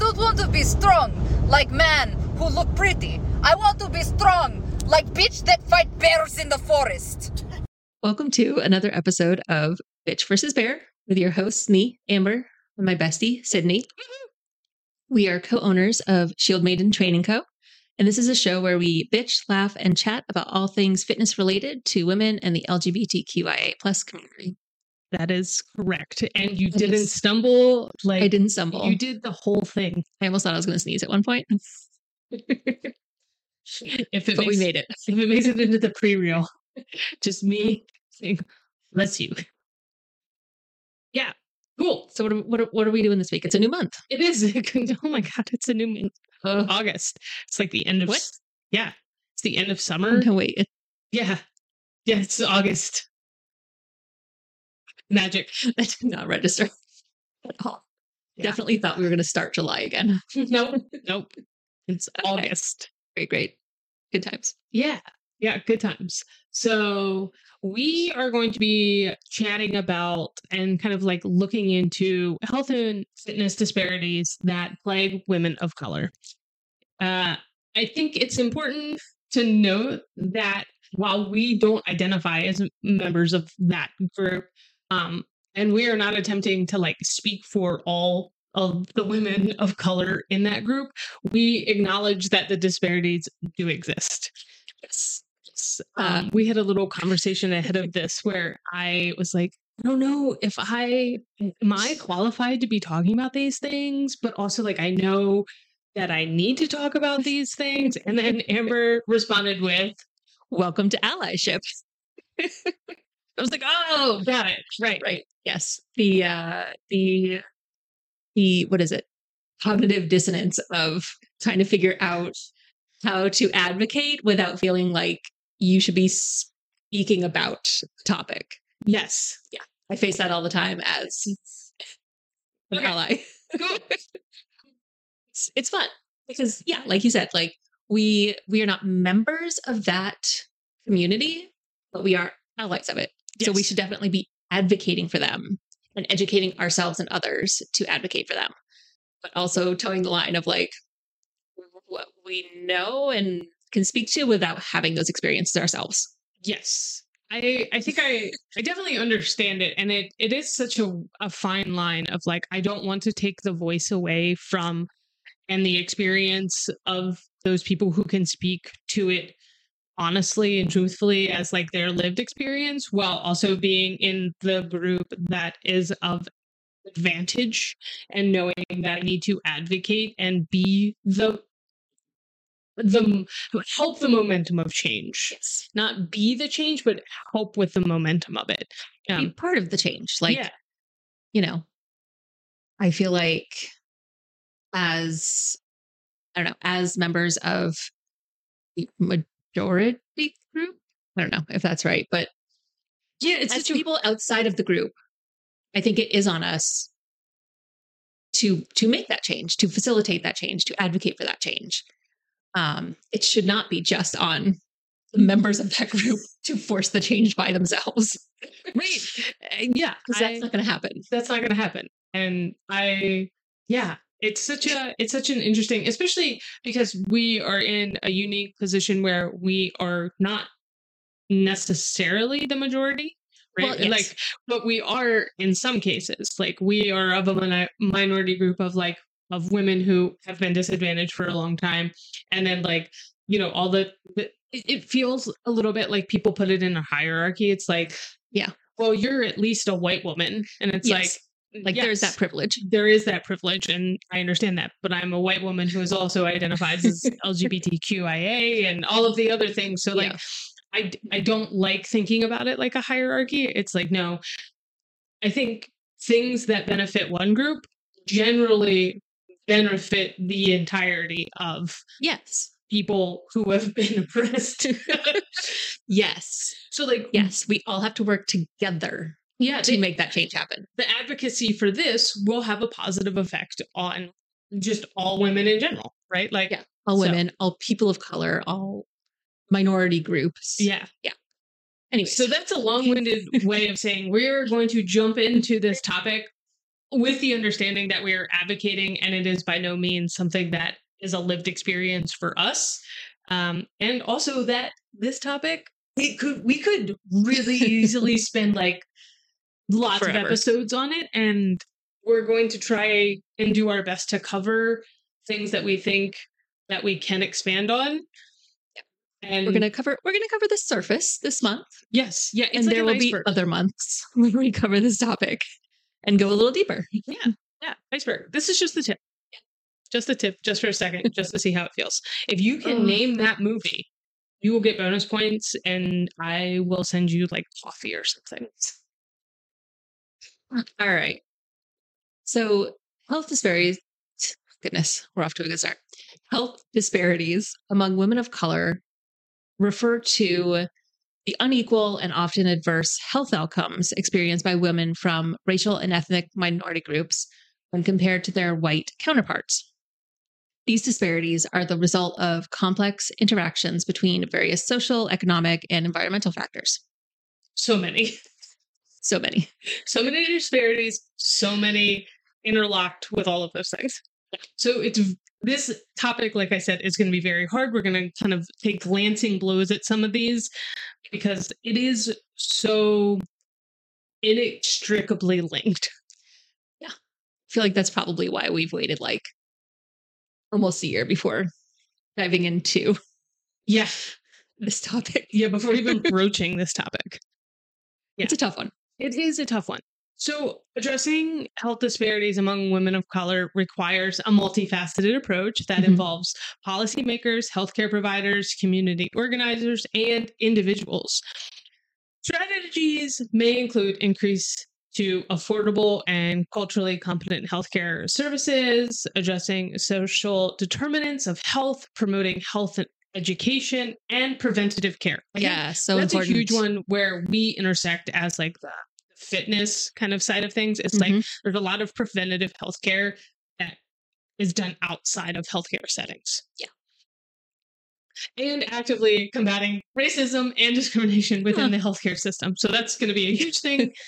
don't want to be strong like man who look pretty. I want to be strong like bitch that fight bears in the forest. Welcome to another episode of Bitch versus Bear with your hosts, me, Amber, and my bestie, Sydney. We are co owners of Shield Maiden Training Co. And this is a show where we bitch, laugh, and chat about all things fitness related to women and the LGBTQIA plus community. That is correct. And you didn't is- stumble like I didn't stumble. You did the whole thing. I almost thought I was going to sneeze at one point, If it but we made it. if it makes it into the pre-reel, just me saying, bless you. Yeah. Cool. So what are, what are, what are we doing this week? It's a new month. It is. Oh my god, it's a new month. August. It's like the end of What? Yeah. It's the end of summer. No, wait. It, Yeah. Yeah, it's August. Magic. that did not register at all. Yeah. Definitely thought we were going to start July again. nope. Nope. It's August. Great, great. Good times. Yeah. Yeah, good times. So we are going to be chatting about and kind of like looking into health and fitness disparities that plague women of color. Uh, I think it's important to note that while we don't identify as members of that group, um, and we are not attempting to like speak for all of the women of color in that group, we acknowledge that the disparities do exist. Yes. Um, we had a little conversation ahead of this where I was like, I don't know if I am I qualified to be talking about these things, but also like I know that I need to talk about these things. And then Amber responded with, Welcome to allyship. I was like, oh, got it. Right. right yes the uh the the what is it cognitive dissonance of trying to figure out how to advocate without feeling like you should be speaking about the topic Yes. Yeah. I face that all the time as an Okay. ally Cool. it's, it's fun because yeah like you said like we we are not members of that community but we are allies of it so we should definitely be advocating for them and educating ourselves and others to advocate for them. But also towing the line of like what we know and can speak to without having those experiences ourselves. Yes. I I think I I definitely understand it. And it it is such a a fine line of like I don't want to take the voice away from and the experience of those people who can speak to it honestly and truthfully as like their lived experience while also being in the group that is of advantage and knowing that I need to advocate and be the the help the momentum of change. Yes. Not be the change, but help with the momentum of it. be Um, part of the change like yeah, you know, I feel like as I don't know, as members of the majority group, I don't know if that's right, but yeah, it's as such people outside of the group, I think it is on us to to make that change, to facilitate that change, to advocate for that change. Um, it should not be just on the members of that group to force the change by themselves, right. Uh, Yeah, because that's not going to happen. that's not going to happen. And I, yeah, it's such a it's such an interesting, especially because we are in a unique position where we are not necessarily the majority. Right. Well, yes. Like, but we are in some cases, like we are of a minority group of like of women who have been disadvantaged for a long time, and then like you know all the, the it, it feels a little bit like people put it in a hierarchy. It's like, Yeah. well, you're at least a white woman, and it's Yes. like, Like there's that privilege. there is that privilege, and I understand that. But I'm a white woman who is also identifies as LGBTQIA and all of the other things. So like, Yeah. I don't like thinking about it like a hierarchy. It's like no, I think things that benefit one group generally benefit the entirety of Yes. people who have been oppressed. Yes. so like Yes. We all have to work together yeah, to make that change happen. the advocacy for this will have a positive effect on just all women in general, right? Like Yeah. All So- women, all people of color, all minority groups. Yeah. Yeah. Anyway, So that's a long-winded way of saying we're going to jump into this topic with the understanding that we are advocating, and it is by no means something that is a lived experience for us. Um, and also that this topic, it could we could really easily spend like lots Forever. of episodes on it, and we're going to try and do our best to cover things that we think that we can expand on. And We're gonna cover we're gonna cover the surface this month, yes, yeah, it's and like there an will iceberg. be other months when we cover this topic and go a little deeper. Yeah, yeah, iceberg. This is just the tip. Just the tip, just for a second, just to see how it feels. If you can Ugh. name that movie, you will get bonus points, and I will send you like coffee or something. Mm, all right. So health disparities. Goodness, we're off to a good start. Health disparities among women of color refer to the unequal and often adverse health outcomes experienced by women from racial and ethnic minority groups when compared to their white counterparts. These disparities are the result of complex interactions between various social, economic, and environmental factors. So many, So many. so many disparities, so many interlocked with all of those things. So it's this topic, like I said, is going to be very hard. We're going to kind of take glancing blows at some of these because it is so inextricably linked. Yeah. I feel like that's probably why we've waited like almost a year before diving into Yeah. this topic. Yeah, before even broaching this topic. Yeah. It's a tough one. It is a tough one. So, addressing health disparities among women of color requires a multifaceted approach that Mhm. involves policymakers, healthcare providers, community organizers, and individuals. Strategies may include increase to affordable and culturally competent healthcare services, addressing social determinants of health, promoting health and education, and preventative care. Yeah, so that's important. a huge one where we intersect as like the fitness kind of side of things. It's like Mhm. there's a lot of preventative healthcare that is done outside of healthcare settings. Yeah. And actively combating racism and discrimination within Huh. the healthcare system. So that's going to be a huge thing.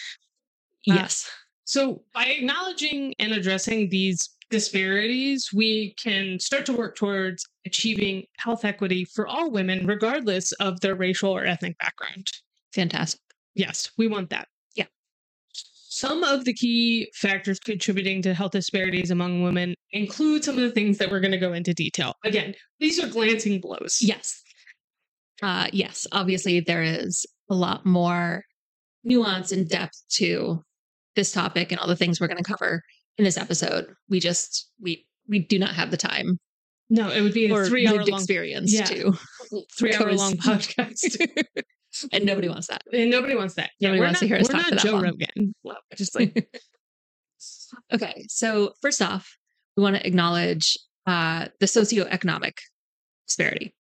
Uh, yes. So, by acknowledging and addressing these disparities, we can start to work towards achieving health equity for all women, regardless of their racial or ethnic background. Fantastic. Yes, we want that. Some of the key factors contributing to health disparities among women include some of the things that we're going to go into detail. Again, these are glancing blows. Yes. Uh yes, obviously there is a lot more nuance and depth to this topic and all the things we're going to cover in this episode. We just we we do not have the time No, it would be a three hour long, experience Yeah. three hour long podcast. and nobody wants that. and nobody wants that. Nobody we're wants to hear us We're talk not Joe long. Rogan. Just like Okay, so first off, we want to acknowledge uh, the socioeconomic disparity.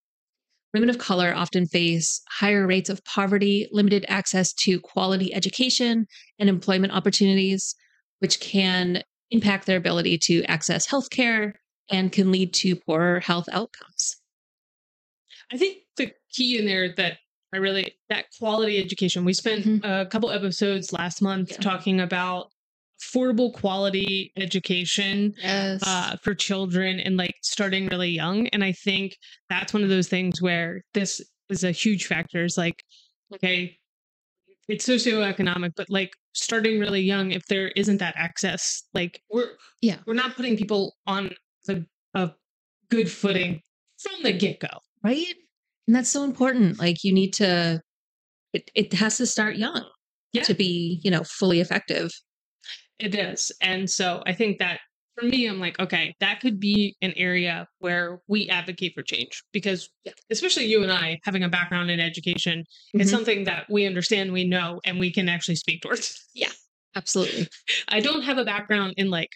Women of color often face higher rates of poverty, limited access to quality education and employment opportunities, which can impact their ability to access healthcare and can lead to poorer health outcomes. I think the key in there that I really that quality education. We spent Mhm. a couple episodes last month Yeah. talking about affordable quality education Yes. uh, for children and like starting really young. And I think that's one of those things where this is a huge factor. Is like, okay, it's socioeconomic, but like starting really young, if there isn't that access, like we're Yeah. we're not putting people on the a good footing from the get go. right? And that's so important. Like you need to it, it has to start young Yeah. to be, you know, fully effective. It is. And so I think that for me, I'm like, okay, that could be an area where we advocate for change because, especially you and I having a background in education, Mhm. it's something that we understand, we know, and we can actually speak towards. Yeah, absolutely. I don't have a background in like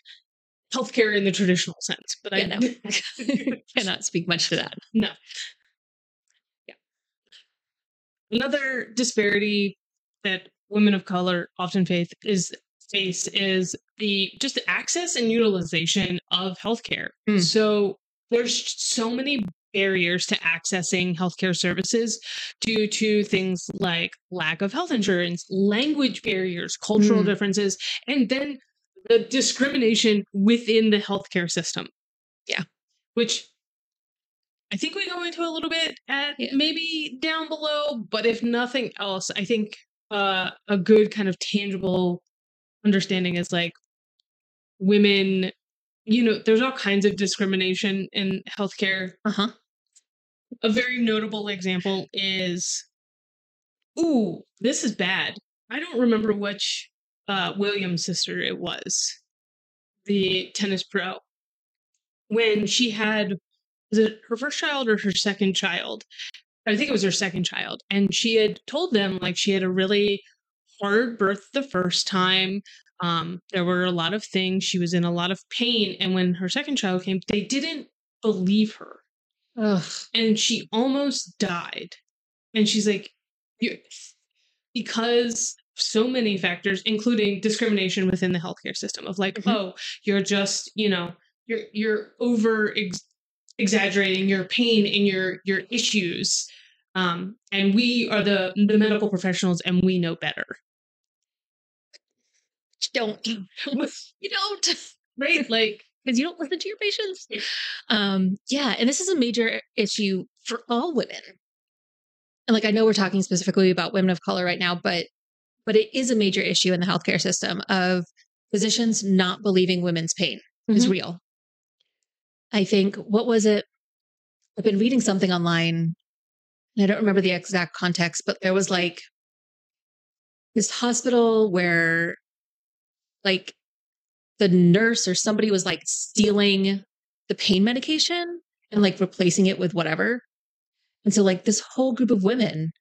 healthcare in the traditional sense, but I Yeah, no. Cannot speak much to that. No. Another disparity that women of color often face is face is the just access and utilization of healthcare. Mm. So there's so many barriers to accessing healthcare services due to things like lack of health insurance, language barriers, cultural Mm. differences, and then the discrimination within the healthcare system. Yeah. Which I think we go into a little bit at Yeah. maybe down below, but if nothing else, I think uh, a good kind of tangible understanding is like women, you know, there's all kinds of discrimination in healthcare. Uh huh. A very notable example is, ooh, this is bad. I don't remember which uh, Williams sister it was, the tennis pro, when she had was it her first child or her second child? I think it was her second child, and she had told them like she had a really hard birth the first time. Um, there were a lot of things. She was in a lot of pain, and when her second child came, they didn't believe her Ugh. and she almost died. And she's like, because so many factors, including discrimination within the healthcare system, of like, Mhm. oh, you're just, you know, you're you're over ex- exaggerating your pain and your your issues. Um, and we are the the medical professionals, and we know better, Don't. you don't. right? Like, because you don't listen to your patients. Um, yeah, and this is a major issue for all women. And like I know we're talking specifically about women of color right now, but but it is a major issue in the healthcare system of physicians not believing women's pain is Mhm. real. I think what was it? I've been reading something online, and I don't remember the exact context, but there was like this hospital where like the nurse or somebody was like stealing the pain medication and like replacing it with whatever. And so like this whole group of women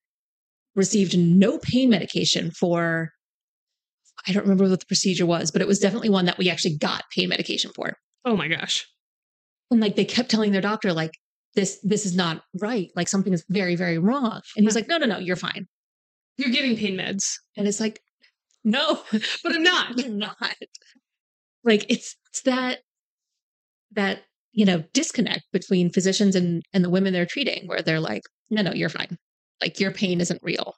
received no pain medication for I don't remember what the procedure was, but it was definitely one that we actually got pain medication for. oh my gosh, And like they kept telling their doctor like this this is not right. Like something is very very wrong. And he's like no no no, you're fine. you're getting pain meds, And it's like no, but I'm not. you're not. Like it's it's that that you know disconnect between physicians and and the women they're treating, where they're like, no, no, you're fine. Like your pain isn't real.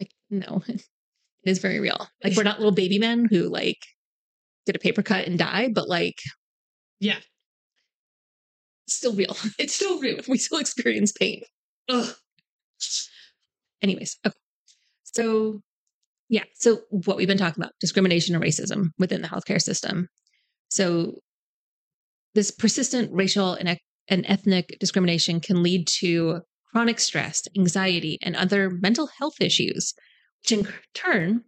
Like no, it is very real. Like we're not little baby men who like get a paper cut and die, but like Yeah, still real. it's still real. we still experience pain. Ugh. Anyways, okay. So, yeah. So, what we've been talking about discrimination and racism within the healthcare system. So, this persistent racial and, ec- and ethnic discrimination can lead to chronic stress, anxiety, and other mental health issues, which in turn,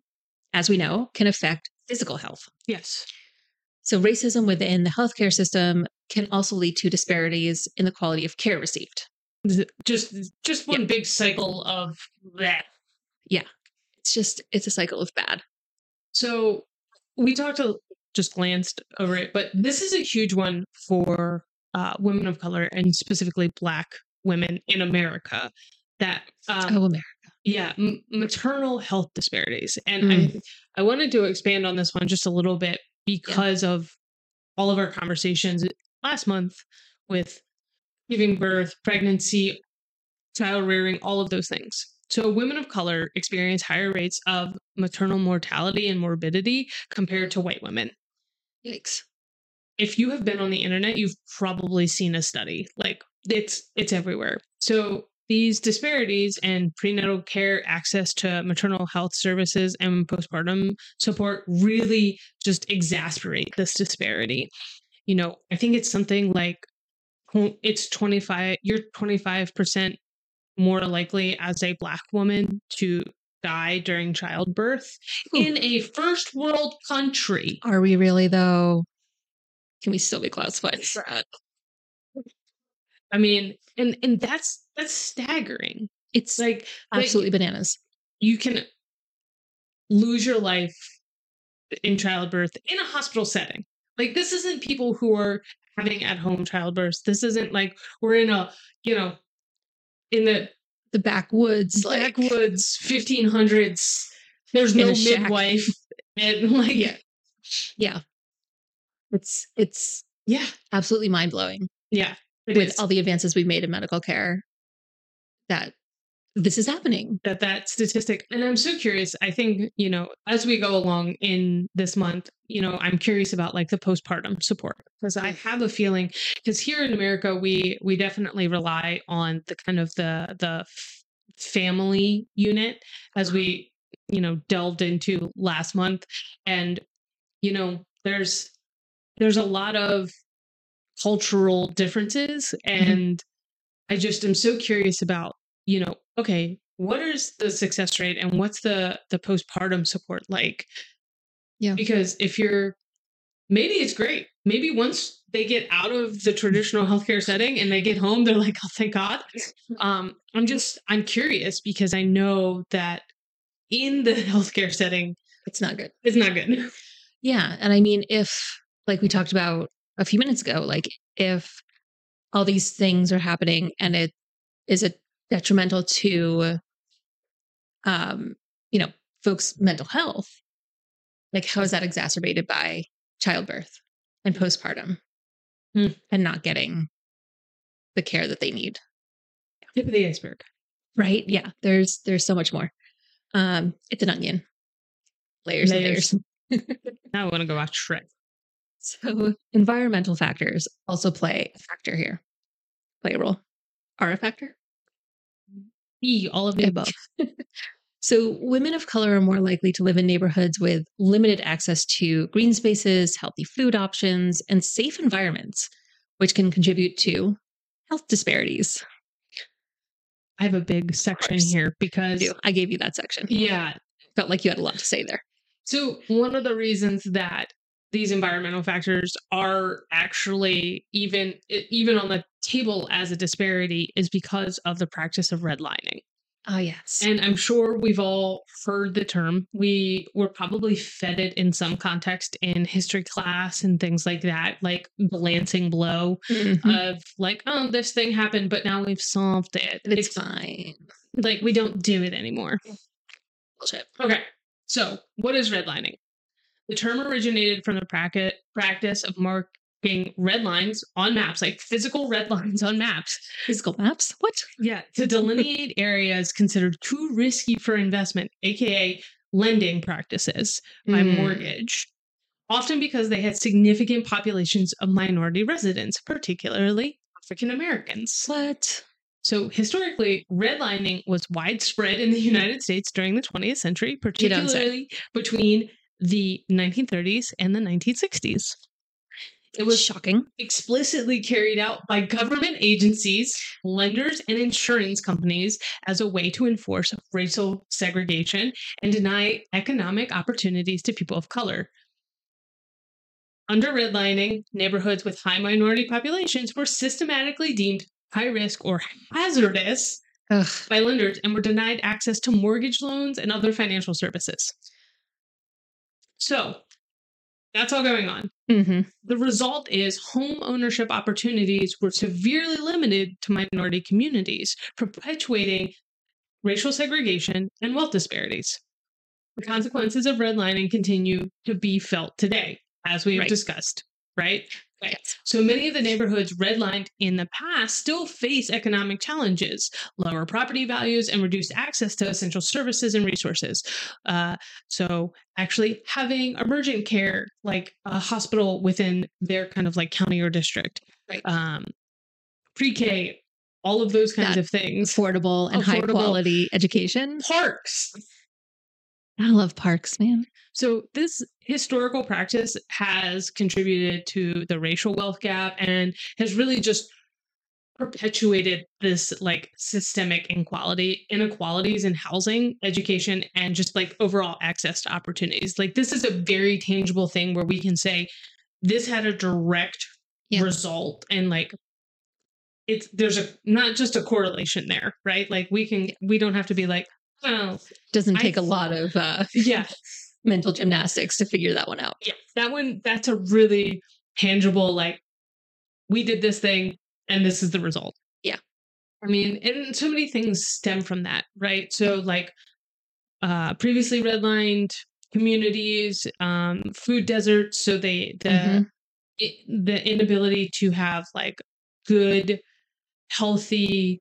as we know, can affect physical health. Yes. So, racism within the healthcare system can also lead to disparities in the quality of care received. just just one Yeah. big cycle of that. Yeah. It's just, it's a cycle of bad. So we talked a, just glanced over it, but this is a huge one for uh, women of color and specifically Black women in America. That um, oh, America. yeah, m- maternal health disparities, and I I wanted to expand on this one just a little bit because of all of our conversations last month with giving birth, pregnancy, child rearing, all of those things. So, women of color experience higher rates of maternal mortality and morbidity compared to white women. Yikes. If you have been on the internet, you've probably seen a study. Like it's it's everywhere. So these disparities in prenatal care, access to maternal health services, and postpartum support really just exasperate this disparity. You know, I think it's something like it's 25, you're 25% more likely as a Black woman to die during childbirth Ooh. in a first world country. Are we really, though? Can we still be classified as that? I mean, and and that's that's staggering. It's Like like, absolutely bananas. you can lose your life in childbirth in a hospital setting. Like this isn't people who are having at home childbirths. This isn't like we're in a, you know, in the The backwoods, like, backwoods 1500s. There's no midwife and like Yeah. yeah. It's it's yeah, absolutely mind blowing yeah. with is. all the advances we've made in medical care. That this is happening. that that statistic and i'm so curious i think you know as we go along in this month you know i'm curious about like the postpartum support because i mm. have a feeling because here in america we we definitely rely on the kind of the the family unit as we you know delved into last month. And you know there's there's a lot of cultural differences mm-hmm. and i just am so curious about you know okay what is the success rate and what's the the postpartum support like Yeah. because if you're maybe it's great maybe once they get out of the traditional healthcare setting and they get home they're like oh thank god um i'm just i'm curious because i know that in the healthcare setting It's not good. it's not good Yeah. And I mean, if, like we talked about a few minutes ago, like if all these things are happening and it is it detrimental to, um, you know, folks' mental health, like how is that exacerbated by childbirth and postpartum Hmm. and not getting the care that they need? tip of the iceberg Right? Yeah. There's there's so much more. Um, it's an onion. Layers, Layers. and layers. now i want to go watch shrek So environmental factors also play a factor here. Play a role. Are a factor? E all of the above So women of color are more likely to live in neighborhoods with limited access to green spaces, healthy food options, and safe environments, which can contribute to health disparities. i have a big section here because do. I gave you that section. yeah Felt like you had a lot to say there. So, one of the reasons that these environmental factors are actually even even on the table as a disparity is because of the practice of redlining. Oh yes. And I'm sure we've all heard the term. We were probably fed it in some context in history class and things like that, like Lansing blow Mhm. of like, oh, this thing happened, but now we've solved it. it's fine. like we don't do it anymore. Bullshit. Okay. So, what is redlining? The term originated from the practice of marking red lines on maps, like physical red lines on maps. Physical maps? What? Yeah, to delineate areas considered too risky for investment, aka lending practices by Mm. mortgage. Often because they had significant populations of minority residents, particularly African Americans. What? So historically, redlining was widespread in the United States during the 20th century, You don't say. particularly between the 1930s and the 1960s. It was shocking. explicitly carried out by government agencies, lenders, and insurance companies as a way to enforce racial segregation and deny economic opportunities to people of color. Under redlining, neighborhoods with high minority populations were systematically deemed high risk or hazardous Ugh. by lenders and were denied access to mortgage loans and other financial services. So, that's all going on. hmm The result is home ownership opportunities were severely limited to minority communities, perpetuating racial segregation and wealth disparities. The consequences of redlining continue to be felt today, as we have Right. discussed, right? Right. So many of the neighborhoods redlined in the past still face economic challenges, lower property values, and reduced access to essential services and resources. Uh, so, actually, having emergent care like a hospital within their kind of like county or district, Right. um, pre K, all of those kinds That of things. Affordable and high quality education. Parks. I love parks, man. So, this historical practice has contributed to the racial wealth gap and has really just perpetuated this like systemic inequality, inequalities in housing, education, and just like overall access to opportunities. Like, this is a very tangible thing where we can say this had a direct Yeah. result and like it's there's a not just a correlation there right like we can we don't have to be like oh Doesn't take a lot of uh, yeah mental gymnastics to figure that one out. yeah that one that's a really tangible like we did this thing and this is the result Yeah. i mean and so many things stem from that right so like uh previously redlined communities um food deserts so they the Mhm. i- the inability to have like good healthy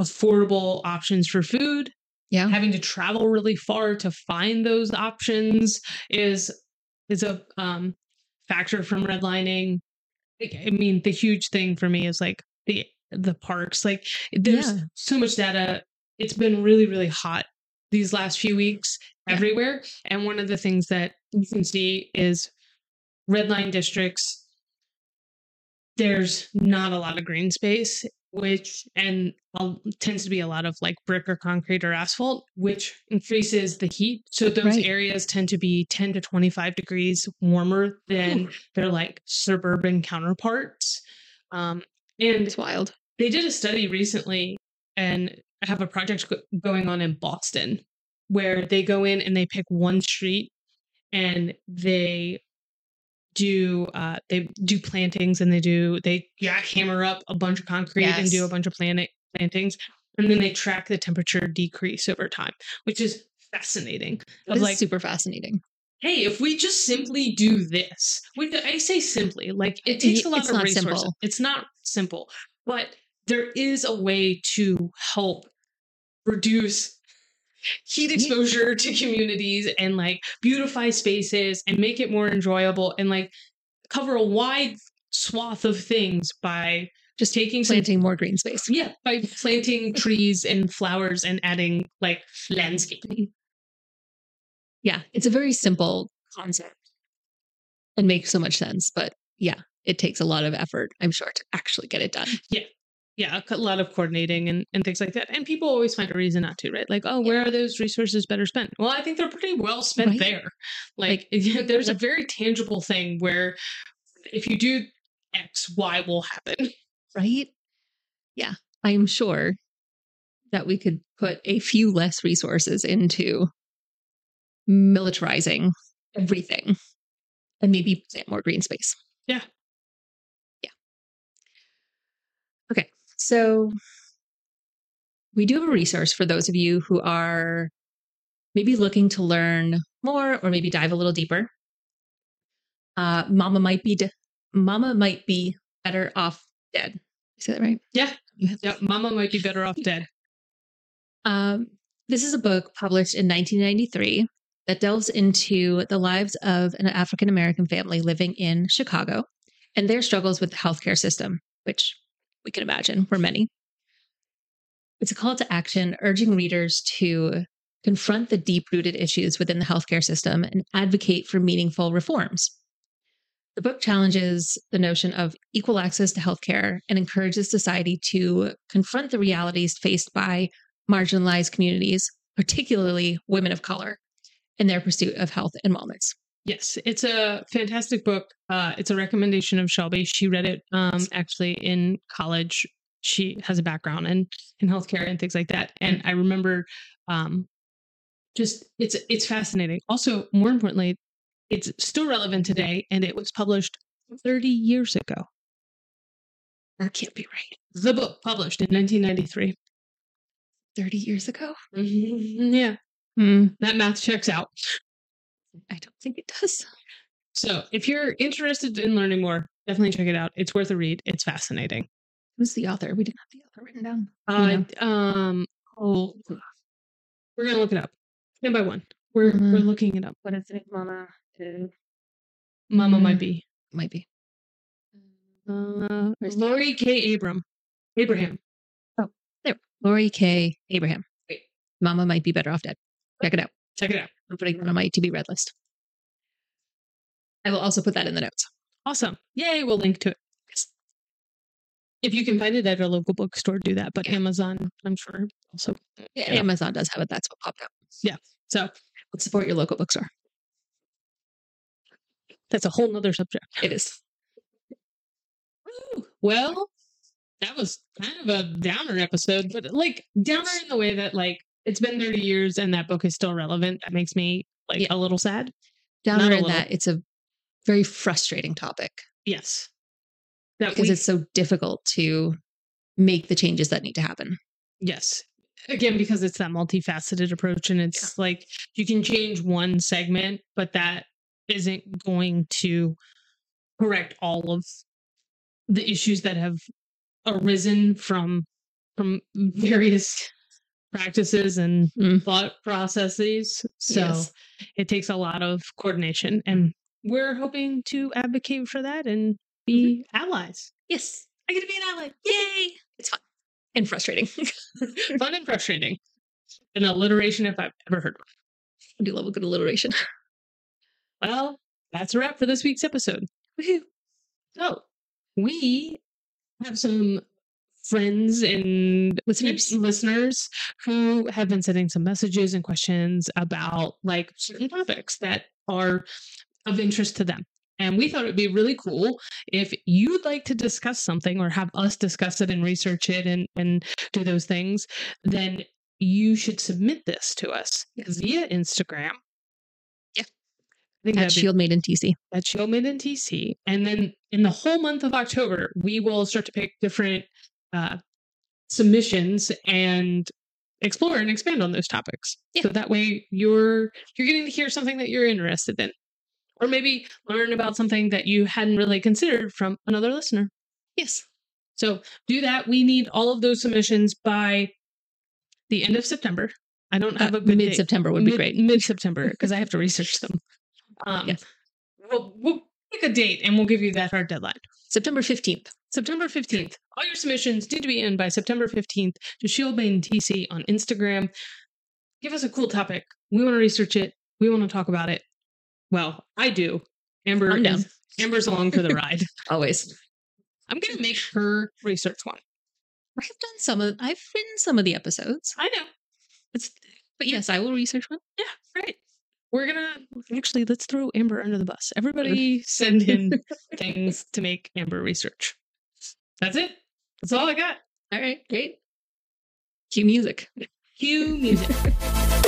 affordable options for food. Yeah. Having to travel really far to find those options is is a um, factor from redlining. I mean, the huge thing for me is like the the parks. Like there's Yeah. so much data. It's been really, really hot these last few weeks Yeah. everywhere. And one of the things that you can see is red line districts. There's not a lot of green space, which and a- tends to be a lot of like brick or concrete or asphalt, which increases the heat. So those Right. areas tend to be 10 to 25 degrees warmer than their like suburban counterparts. Um, and It's wild. they did a study recently and I have a project go- going on in Boston where they go in and they pick one street and they do uh they do plantings and they do they jackhammer up a bunch of concrete and do a bunch of plant- plantings and then they track the temperature decrease over time which is fascinating of like super fascinating. hey, if we just simply do this, I say simply, like it It- takes a lot it's of resources. simple. It's not simple, but there is a way to help reduce heat exposure to communities and like beautify spaces and make it more enjoyable and like cover a wide swath of things by Just taking some planting more green space. yeah by planting trees and flowers and adding like landscaping mm-hmm. Yeah. It's a very simple concept and makes so much sense. But yeah, it takes a lot of effort, I'm sure, to actually get it done. yeah, a lot of coordinating and, and things like that. And people always find a reason not to, right? Like, oh, where are those resources better spent? Well, I think they're pretty well spent Right. there. Like, there's a very tangible thing where if you do X, Y will happen. Right? Yeah. I'm sure that we could put a few less resources into militarizing everything and maybe plant more green space. Yeah. Yeah. Okay. So we do have a resource for those of you who are maybe looking to learn more or maybe dive a little deeper. Uh, mama might be de- mama might be better off dead. Is that right? Yeah. Yeah. Mama might be better off dead. Um, this is a book published in 1993 that delves into the lives of an African American family living in Chicago and their struggles with the healthcare system, which we can imagine were many. It's a call to action urging readers to confront the deep rooted issues within the healthcare system and advocate for meaningful reforms. The book challenges the notion of equal access to healthcare and encourages society to confront the realities faced by marginalized communities, particularly women of color, in their pursuit of health and wellness. Yes, it's a fantastic book. Uh, it's a recommendation of Shelby. She read it um, actually in college. She has a background in in healthcare and things like that. And I remember, um, just it's it's fascinating. Also, more importantly, it's still relevant today, and it was published 30 years ago. That can't be right. The book published in 1993. 30 years ago? Mhm, Yeah, Hmm. that math checks out. I don't think it does. So, if you're interested in learning more, definitely check it out. It's worth a read. It's fascinating. Who's the author? We didn't have the author written down. Uh, um, oh, we're gonna look it up one by one. We're we're Mhm. looking it up. What is it, Mama? Mama might Mm. be Might be. uh, Laurie Kaye Abram. Abraham. Oh, there. Laurie Kaye Abraham. Great. Mama might be better off dead. Check it out. Check it out. I'm putting that on my to be read list. I will also put that in the notes. Awesome. Yay! We'll link to it. If you can find it at a local bookstore, do that. But Yeah. Amazon, I'm sure, also. Yeah, Yeah. Amazon does have it. That's what popped up. Yeah. So Let's support your local bookstore. that's a whole nother subject. It is. Well, that was kind of a downer episode, but like downer in the way that like it's been 30 years and that book is still relevant. That makes me like Yeah. a little sad. Down in that, it's a very frustrating topic Yes. That because we, it's so difficult to make the changes that need to happen. yes. Again, because it's that multifaceted approach and it's like you can change one segment, but that isn't going to correct all of the issues that have arisen from from various practices and Mm. thought processes. So Yes. it takes a lot of coordination. And we're hoping to advocate for that and be allies. Yes. I get to be an ally. Yay! It's fun and frustrating. Fun and frustrating. An alliteration if I've ever heard one. I do love a good alliteration. Well, that's a wrap for this week's episode. Woohoo. So we have some friends and Listeners. listeners who have been sending some messages and questions about like certain topics that are of interest to them. And we thought it would be really cool if you'd like to discuss something or have us discuss it and research it and, and do those things, then you should submit this to us Yes. via Instagram. Yeah. I think At that'd be Shield Maiden TC. at Shield Maiden TC. And then in the whole month of October, we will start to pick different uh, submissions and explore and expand on those topics. Yeah. So that way you're you're getting to hear something that you're interested in. Or maybe learn about something that you hadn't really considered from another listener. Yes. So do that. We need all of those submissions by the end of September. I don't have a good mid September would be mid, great. Mid September, because I have to research them. Um, Yes. we'll, we'll pick a date and we'll give you that hard deadline. September 15th. September 15th. All your submissions need to be in by September 15th to Shield Maiden TC on Instagram. Give us a cool topic. We want to research it. We want to talk about it. Well, I do. Amber I'm down. is- Amber's along for the ride. Always. I'm gonna make her research one. I've done some of I've written some of the episodes. I know. It's but yes, I will research one. Yeah, right. We're gonna actually let's throw Amber under the bus. Everybody send in things to make Amber research. That's it. That's all I got. All right, great. Cue music. Cue music.